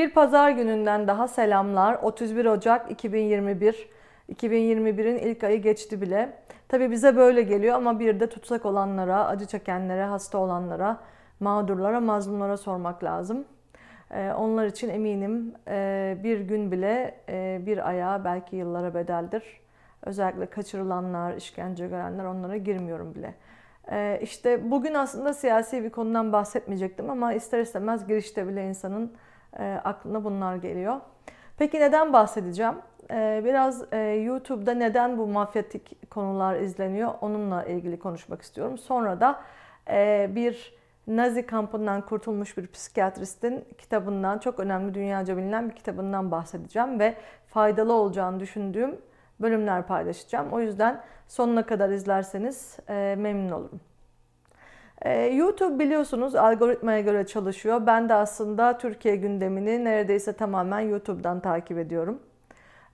Bir pazar gününden daha selamlar. 31 Ocak 2021. 2021'in ilk ayı geçti bile. Tabi bize böyle geliyor ama bir de tutsak olanlara, acı çekenlere, hasta olanlara, mağdurlara, mazlumlara sormak lazım. Ee, onlar için eminim e, bir gün bile e, bir aya belki yıllara bedeldir. Özellikle kaçırılanlar, işkence görenler onlara girmiyorum bile. Ee, işte bugün aslında siyasi bir konudan bahsetmeyecektim ama ister istemez girişte bile insanın e, aklına bunlar geliyor. Peki neden bahsedeceğim? Ee, biraz YouTube'da neden bu mafyatik konular izleniyor onunla ilgili konuşmak istiyorum. Sonra da bir Nazi kampından kurtulmuş bir psikiyatristin kitabından, çok önemli dünyaca bilinen bir kitabından bahsedeceğim ve faydalı olacağını düşündüğüm bölümler paylaşacağım. O yüzden sonuna kadar izlerseniz e, memnun olurum. E, YouTube biliyorsunuz algoritmaya göre çalışıyor. Ben de aslında Türkiye gündemini neredeyse tamamen YouTube'dan takip ediyorum.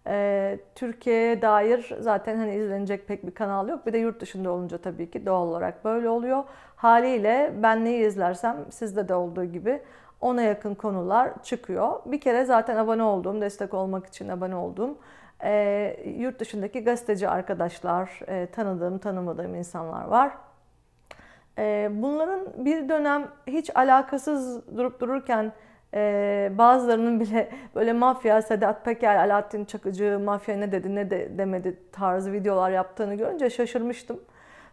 E, Türkiye'ye dair zaten hani izlenecek pek bir kanal yok. Bir de yurt dışında olunca tabii ki doğal olarak böyle oluyor. Haliyle ben neyi izlersem sizde de olduğu gibi ona yakın konular çıkıyor. Bir kere zaten abone olduğum, destek olmak için abone olduğum e, yurt dışındaki gazeteci arkadaşlar, e, tanıdığım, tanımadığım insanlar var. E, bunların bir dönem hiç alakasız durup dururken e, bazılarının bile böyle mafya, Sedat Peker, Alaaddin Çakıcı, mafya ne dedi ne de demedi tarzı videolar yaptığını görünce şaşırmıştım.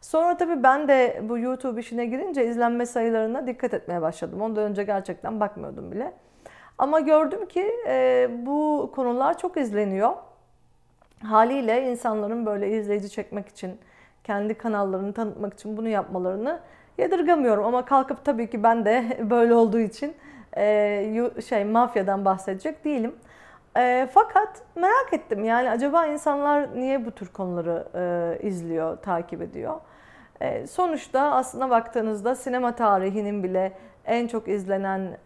Sonra tabii ben de bu YouTube işine girince izlenme sayılarına dikkat etmeye başladım. Ondan önce gerçekten bakmıyordum bile. Ama gördüm ki e, bu konular çok izleniyor. Haliyle insanların böyle izleyici çekmek için, kendi kanallarını tanıtmak için bunu yapmalarını yadırgamıyorum. Ama kalkıp tabii ki ben de böyle olduğu için e, şey mafyadan bahsedecek değilim. E, fakat merak ettim yani acaba insanlar niye bu tür konuları e, izliyor, takip ediyor? Sonuçta aslında baktığınızda sinema tarihinin bile en çok izlenen,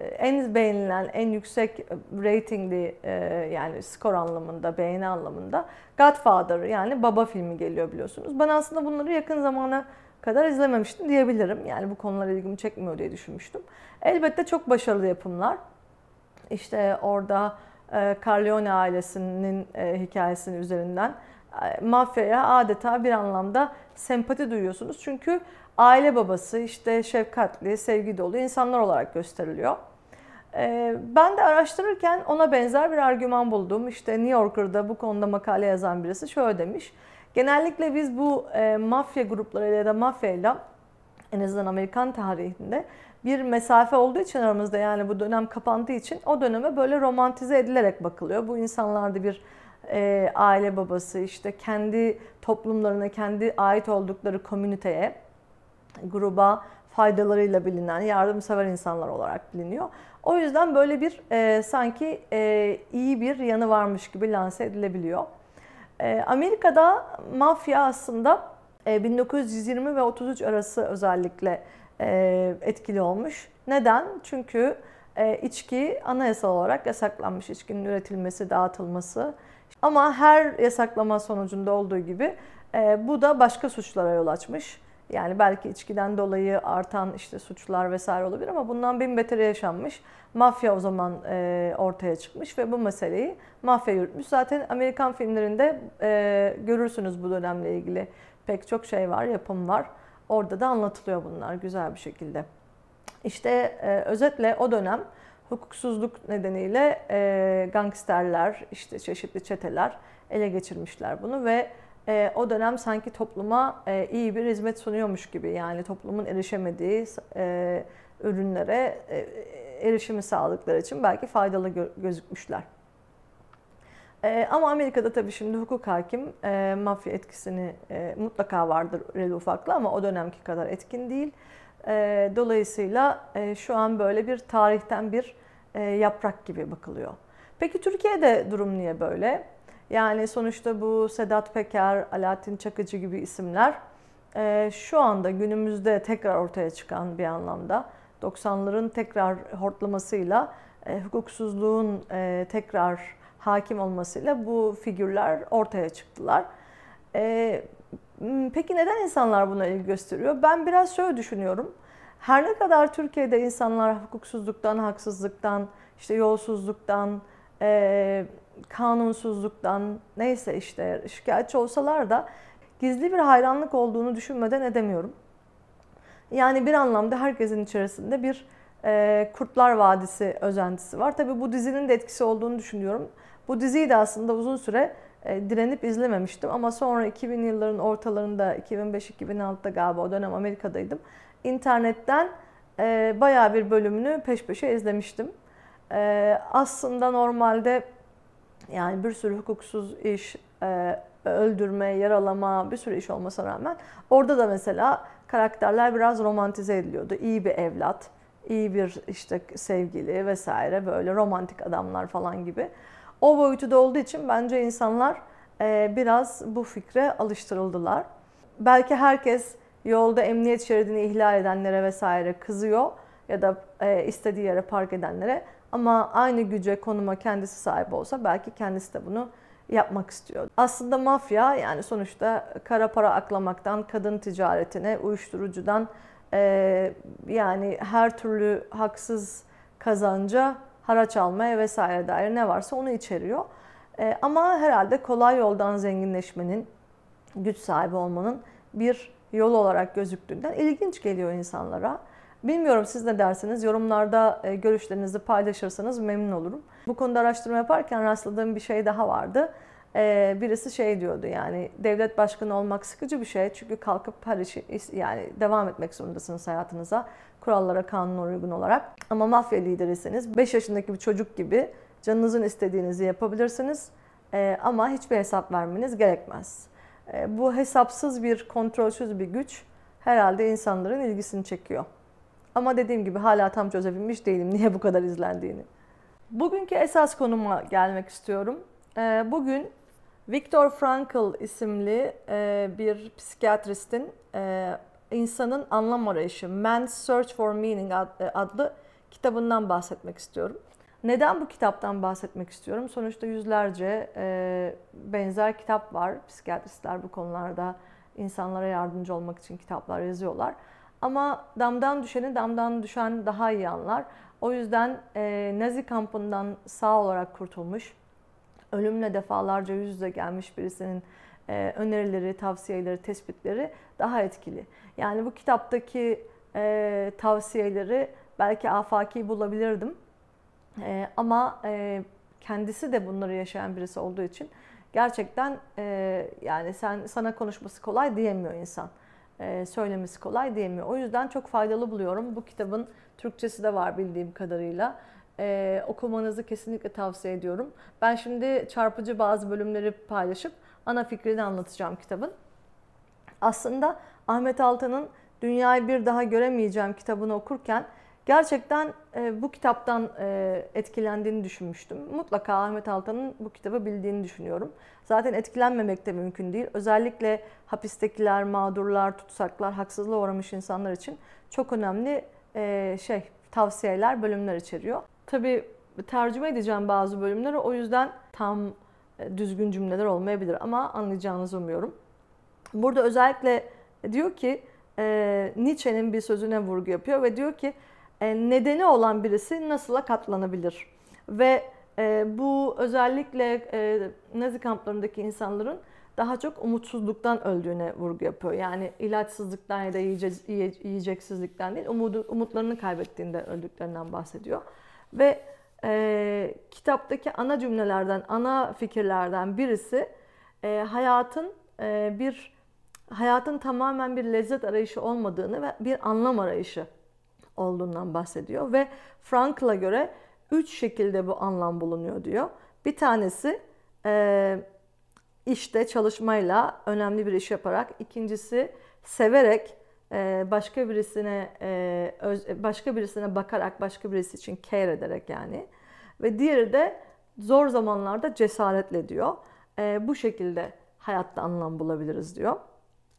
en beğenilen, en yüksek ratingli e, yani skor anlamında, beğeni anlamında Godfather yani baba filmi geliyor biliyorsunuz. Ben aslında bunları yakın zamana kadar izlememiştim diyebilirim. Yani bu konular ilgimi çekmiyor diye düşünmüştüm. Elbette çok başarılı yapımlar. İşte orada e, Carleone ailesinin e, hikayesinin üzerinden e, mafyaya adeta bir anlamda sempati duyuyorsunuz. Çünkü aile babası işte şefkatli, sevgi dolu insanlar olarak gösteriliyor. Ben de araştırırken ona benzer bir argüman buldum. İşte New Yorker'da bu konuda makale yazan birisi şöyle demiş. Genellikle biz bu mafya gruplarıyla ya da mafyayla en azından Amerikan tarihinde bir mesafe olduğu için aramızda yani bu dönem kapandığı için o döneme böyle romantize edilerek bakılıyor. Bu insanlarda bir e, aile babası işte kendi toplumlarına, kendi ait oldukları komüniteye, gruba faydalarıyla bilinen, yardımsever insanlar olarak biliniyor. O yüzden böyle bir e, sanki e, iyi bir yanı varmış gibi lanse edilebiliyor. E, Amerika'da mafya aslında e, 1920 ve 33 arası özellikle e, etkili olmuş. Neden? Çünkü e, içki anayasal olarak yasaklanmış. İçkinin üretilmesi, dağıtılması. Ama her yasaklama sonucunda olduğu gibi e, bu da başka suçlara yol açmış. Yani belki içkiden dolayı artan işte suçlar vesaire olabilir ama bundan bin beteri yaşanmış. Mafya o zaman ortaya çıkmış ve bu meseleyi mafya yürütmüş. Zaten Amerikan filmlerinde görürsünüz bu dönemle ilgili pek çok şey var, yapım var. Orada da anlatılıyor bunlar güzel bir şekilde. İşte e, özetle o dönem hukuksuzluk nedeniyle e, gangsterler, işte çeşitli çeteler ele geçirmişler bunu ve e, o dönem sanki topluma e, iyi bir hizmet sunuyormuş gibi yani toplumun erişemediği e, ürünlere e, erişimi sağladıkları için belki faydalı gözükmüşler. E, ama Amerika'da tabii şimdi hukuk hakim e, mafya etkisini e, mutlaka vardır reli ufaklı ama o dönemki kadar etkin değil. E, dolayısıyla e, şu an böyle bir tarihten bir e, yaprak gibi bakılıyor. Peki Türkiye'de durum niye böyle? Yani sonuçta bu Sedat Peker, Alaaddin Çakıcı gibi isimler e, şu anda günümüzde tekrar ortaya çıkan bir anlamda 90'ların tekrar hortlamasıyla e, hukuksuzluğun e, tekrar hakim olmasıyla bu figürler ortaya çıktılar. Ee, peki neden insanlar buna ilgi gösteriyor? Ben biraz şöyle düşünüyorum. Her ne kadar Türkiye'de insanlar hukuksuzluktan, haksızlıktan, işte yolsuzluktan, e, kanunsuzluktan neyse işte şikayetçi olsalar da gizli bir hayranlık olduğunu düşünmeden edemiyorum. Yani bir anlamda herkesin içerisinde bir e, Kurtlar Vadisi özentisi var. Tabii bu dizinin de etkisi olduğunu düşünüyorum. Bu diziyi de aslında uzun süre direnip izlememiştim ama sonra 2000 yılların ortalarında 2005-2006'da galiba o dönem Amerika'daydım. İnternetten e, bayağı bir bölümünü peş peşe izlemiştim. E, aslında normalde yani bir sürü hukuksuz iş, e, öldürme, yaralama bir sürü iş olmasına rağmen orada da mesela karakterler biraz romantize ediliyordu. İyi bir evlat, iyi bir işte sevgili vesaire böyle romantik adamlar falan gibi. O boyutu da olduğu için bence insanlar e, biraz bu fikre alıştırıldılar. Belki herkes yolda emniyet şeridini ihlal edenlere vesaire kızıyor ya da e, istediği yere park edenlere ama aynı güce, konuma kendisi sahip olsa belki kendisi de bunu yapmak istiyor. Aslında mafya yani sonuçta kara para aklamaktan kadın ticaretine, uyuşturucudan e, yani her türlü haksız kazanca haraç almaya vesaire dair ne varsa onu içeriyor. E, ama herhalde kolay yoldan zenginleşmenin, güç sahibi olmanın bir yol olarak gözüktüğünden ilginç geliyor insanlara. Bilmiyorum siz ne dersiniz? Yorumlarda e, görüşlerinizi paylaşırsanız memnun olurum. Bu konuda araştırma yaparken rastladığım bir şey daha vardı. E, birisi şey diyordu yani devlet başkanı olmak sıkıcı bir şey. Çünkü kalkıp her işi yani devam etmek zorundasınız hayatınıza. Kurallara, kanuna uygun olarak. Ama mafya liderisiniz. 5 yaşındaki bir çocuk gibi canınızın istediğinizi yapabilirsiniz. E, ama hiçbir hesap vermeniz gerekmez. Bu hesapsız bir, kontrolsüz bir güç herhalde insanların ilgisini çekiyor. Ama dediğim gibi hala tam çözebilmiş değilim niye bu kadar izlendiğini. Bugünkü esas konuma gelmek istiyorum. Ee, bugün Viktor Frankl isimli e, bir psikiyatristin e, insanın anlam arayışı, Man's Search for Meaning e, adlı kitabından bahsetmek istiyorum. Neden bu kitaptan bahsetmek istiyorum? Sonuçta yüzlerce benzer kitap var. Psikiyatristler bu konularda insanlara yardımcı olmak için kitaplar yazıyorlar. Ama damdan düşeni damdan düşen daha iyi anlar. O yüzden e, Nazi kampından sağ olarak kurtulmuş, ölümle defalarca yüz yüze gelmiş birisinin e, önerileri, tavsiyeleri, tespitleri daha etkili. Yani bu kitaptaki e, tavsiyeleri belki afaki bulabilirdim. E, ama kendisi de bunları yaşayan birisi olduğu için gerçekten yani sen sana konuşması kolay diyemiyor insan. Söylemesi kolay diyemiyor. O yüzden çok faydalı buluyorum. Bu kitabın Türkçesi de var bildiğim kadarıyla. Ee, okumanızı kesinlikle tavsiye ediyorum. Ben şimdi çarpıcı bazı bölümleri paylaşıp ana fikrini anlatacağım kitabın. Aslında Ahmet Altan'ın Dünyayı Bir Daha Göremeyeceğim kitabını okurken gerçekten e, bu kitaptan e, etkilendiğini düşünmüştüm. Mutlaka Ahmet Altan'ın bu kitabı bildiğini düşünüyorum. Zaten etkilenmemek de mümkün değil. Özellikle hapistekiler, mağdurlar, tutsaklar, haksızlığa uğramış insanlar için çok önemli e, şey tavsiyeler, bölümler içeriyor. Tabii tercüme edeceğim bazı bölümleri o yüzden tam e, düzgün cümleler olmayabilir ama anlayacağınızı umuyorum. Burada özellikle diyor ki e, Nietzsche'nin bir sözüne vurgu yapıyor ve diyor ki e, nedeni olan birisi nasıla katlanabilir ve e, bu özellikle e, Nazi kamplarındaki insanların daha çok umutsuzluktan öldüğüne vurgu yapıyor. Yani ilaçsızlıktan ya da yiyece, yiyeceksizlikten değil, umudu, umutlarını kaybettiğinde öldüklerinden bahsediyor. Ve e, kitaptaki ana cümlelerden, ana fikirlerden birisi e, hayatın e, bir hayatın tamamen bir lezzet arayışı olmadığını ve bir anlam arayışı olduğundan bahsediyor ve Frankl'a göre üç şekilde bu anlam bulunuyor diyor. Bir tanesi e, işte çalışmayla önemli bir iş yaparak, ikincisi severek başka birisine e, başka birisine bakarak, başka birisi için care ederek yani. Ve diğeri de zor zamanlarda cesaretle diyor. E, bu şekilde hayatta anlam bulabiliriz diyor.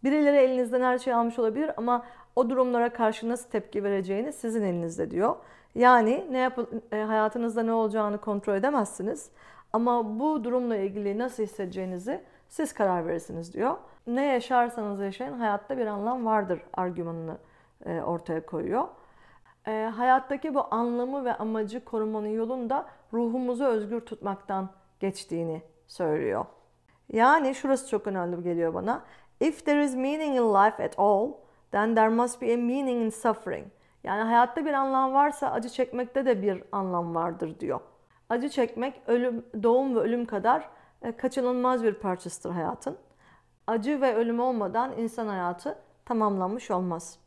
Birileri elinizden her şeyi almış olabilir ama o durumlara karşı nasıl tepki vereceğini sizin elinizde diyor. Yani ne yap hayatınızda ne olacağını kontrol edemezsiniz. Ama bu durumla ilgili nasıl hissedeceğinizi siz karar verirsiniz diyor. Ne yaşarsanız yaşayın hayatta bir anlam vardır argümanını e, ortaya koyuyor. e, hayattaki bu anlamı ve amacı korumanın yolunda ruhumuzu özgür tutmaktan geçtiğini söylüyor. Yani şurası çok önemli geliyor bana. If there is meaning in life at all, then there must be a meaning in suffering. Yani hayatta bir anlam varsa acı çekmekte de bir anlam vardır diyor. Acı çekmek ölüm, doğum ve ölüm kadar kaçınılmaz bir parçasıdır hayatın. Acı ve ölüm olmadan insan hayatı tamamlanmış olmaz.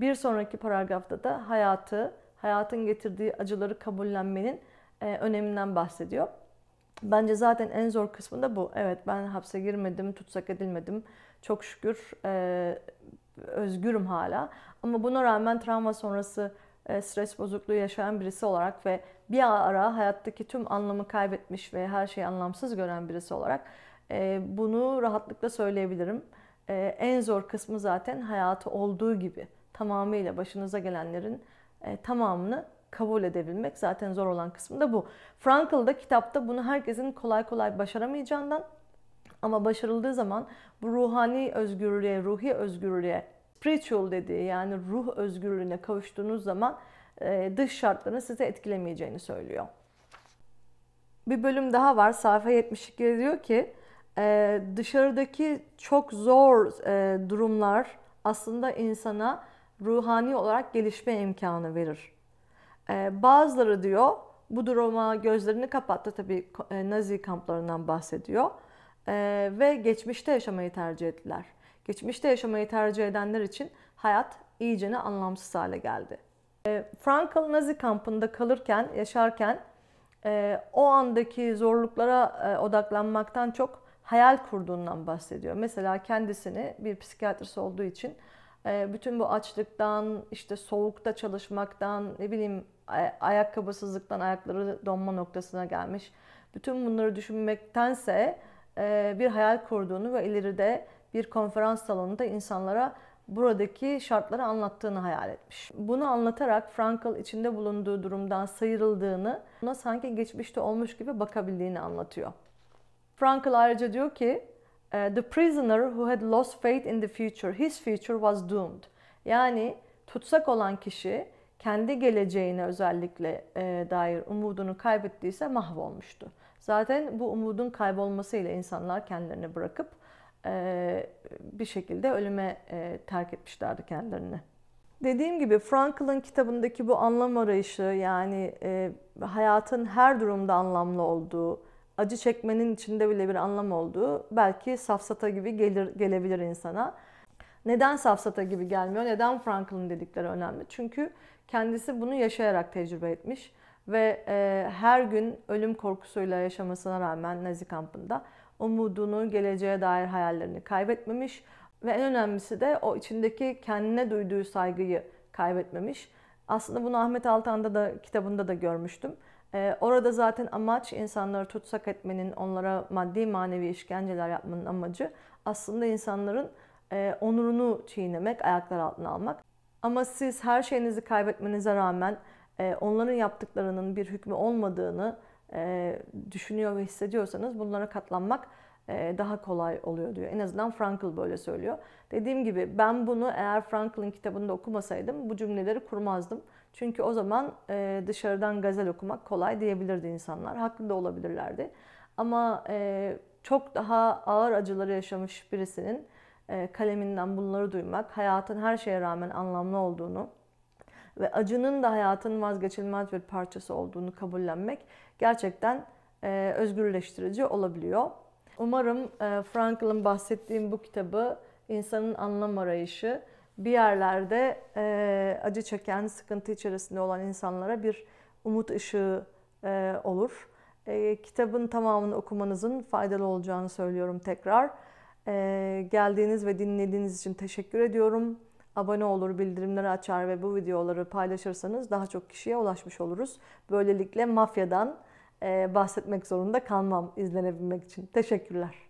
Bir sonraki paragrafta da hayatı, hayatın getirdiği acıları kabullenmenin e, öneminden bahsediyor. Bence zaten en zor kısmı da bu. Evet ben hapse girmedim, tutsak edilmedim. Çok şükür e, özgürüm hala. Ama buna rağmen travma sonrası e, stres bozukluğu yaşayan birisi olarak ve bir ara hayattaki tüm anlamı kaybetmiş ve her şeyi anlamsız gören birisi olarak e, bunu rahatlıkla söyleyebilirim. E, en zor kısmı zaten hayatı olduğu gibi tamamıyla başınıza gelenlerin tamamını kabul edebilmek. Zaten zor olan kısmı da bu. Frankl da kitapta bunu herkesin kolay kolay başaramayacağından ama başarıldığı zaman bu ruhani özgürlüğe, ruhi özgürlüğe, spiritual dediği yani ruh özgürlüğüne kavuştuğunuz zaman e, dış şartların sizi etkilemeyeceğini söylüyor. Bir bölüm daha var. Sayfa 72 diyor ki e, dışarıdaki çok zor e, durumlar aslında insana ruhani olarak gelişme imkanı verir. Bazıları diyor bu duruma gözlerini kapattı. Tabii Nazi kamplarından bahsediyor. Ve geçmişte yaşamayı tercih ettiler. Geçmişte yaşamayı tercih edenler için hayat iyicene anlamsız hale geldi. E, Frankl Nazi kampında kalırken, yaşarken e, o andaki zorluklara e, odaklanmaktan çok hayal kurduğundan bahsediyor. Mesela kendisini bir psikiyatrist olduğu için bütün bu açlıktan, işte soğukta çalışmaktan, ne bileyim ayakkabısızlıktan ayakları donma noktasına gelmiş. Bütün bunları düşünmektense bir hayal kurduğunu ve ileride bir konferans salonunda insanlara buradaki şartları anlattığını hayal etmiş. Bunu anlatarak Frankl içinde bulunduğu durumdan sıyrıldığını, buna sanki geçmişte olmuş gibi bakabildiğini anlatıyor. Frankl ayrıca diyor ki, e, The prisoner who had lost faith in the future, his future was doomed. Yani tutsak olan kişi kendi geleceğine özellikle e, dair umudunu kaybettiyse mahvolmuştu. Zaten bu umudun kaybolmasıyla insanlar kendilerini bırakıp bir şekilde ölüme e, terk etmişlerdi kendilerini. Dediğim gibi Frankl'ın kitabındaki bu anlam arayışı yani e, hayatın her durumda anlamlı olduğu, acı çekmenin içinde bile bir anlam olduğu belki safsata gibi gelir gelebilir insana. Neden safsata gibi gelmiyor? Neden Frankl'ın dedikleri önemli? Çünkü kendisi bunu yaşayarak tecrübe etmiş ve e, her gün ölüm korkusuyla yaşamasına rağmen Nazi kampında umudunu, geleceğe dair hayallerini kaybetmemiş ve en önemlisi de o içindeki kendine duyduğu saygıyı kaybetmemiş. Aslında bunu Ahmet Altan'da da kitabında da görmüştüm. Ee, orada zaten amaç insanları tutsak etmenin, onlara maddi manevi işkenceler yapmanın amacı aslında insanların e, onurunu çiğnemek, ayaklar altına almak. Ama siz her şeyinizi kaybetmenize rağmen e, onların yaptıklarının bir hükmü olmadığını e, düşünüyor ve hissediyorsanız bunlara katlanmak e, daha kolay oluyor diyor. En azından Frankl böyle söylüyor. Dediğim gibi ben bunu eğer Frankl'ın kitabında okumasaydım bu cümleleri kurmazdım. Çünkü o zaman e, dışarıdan gazel okumak kolay diyebilirdi insanlar. Haklı da olabilirlerdi. Ama çok daha ağır acıları yaşamış birisinin kaleminden bunları duymak, hayatın her şeye rağmen anlamlı olduğunu ve acının da hayatın vazgeçilmez bir parçası olduğunu kabullenmek gerçekten e, özgürleştirici olabiliyor. Umarım e, Frankl'ın bahsettiğim bu kitabı insanın anlam arayışı bir yerlerde e, acı çeken, sıkıntı içerisinde olan insanlara bir umut ışığı e, olur. E, kitabın tamamını okumanızın faydalı olacağını söylüyorum tekrar. E, geldiğiniz ve dinlediğiniz için teşekkür ediyorum abone olur, bildirimleri açar ve bu videoları paylaşırsanız daha çok kişiye ulaşmış oluruz. Böylelikle mafyadan bahsetmek zorunda kalmam izlenebilmek için. Teşekkürler.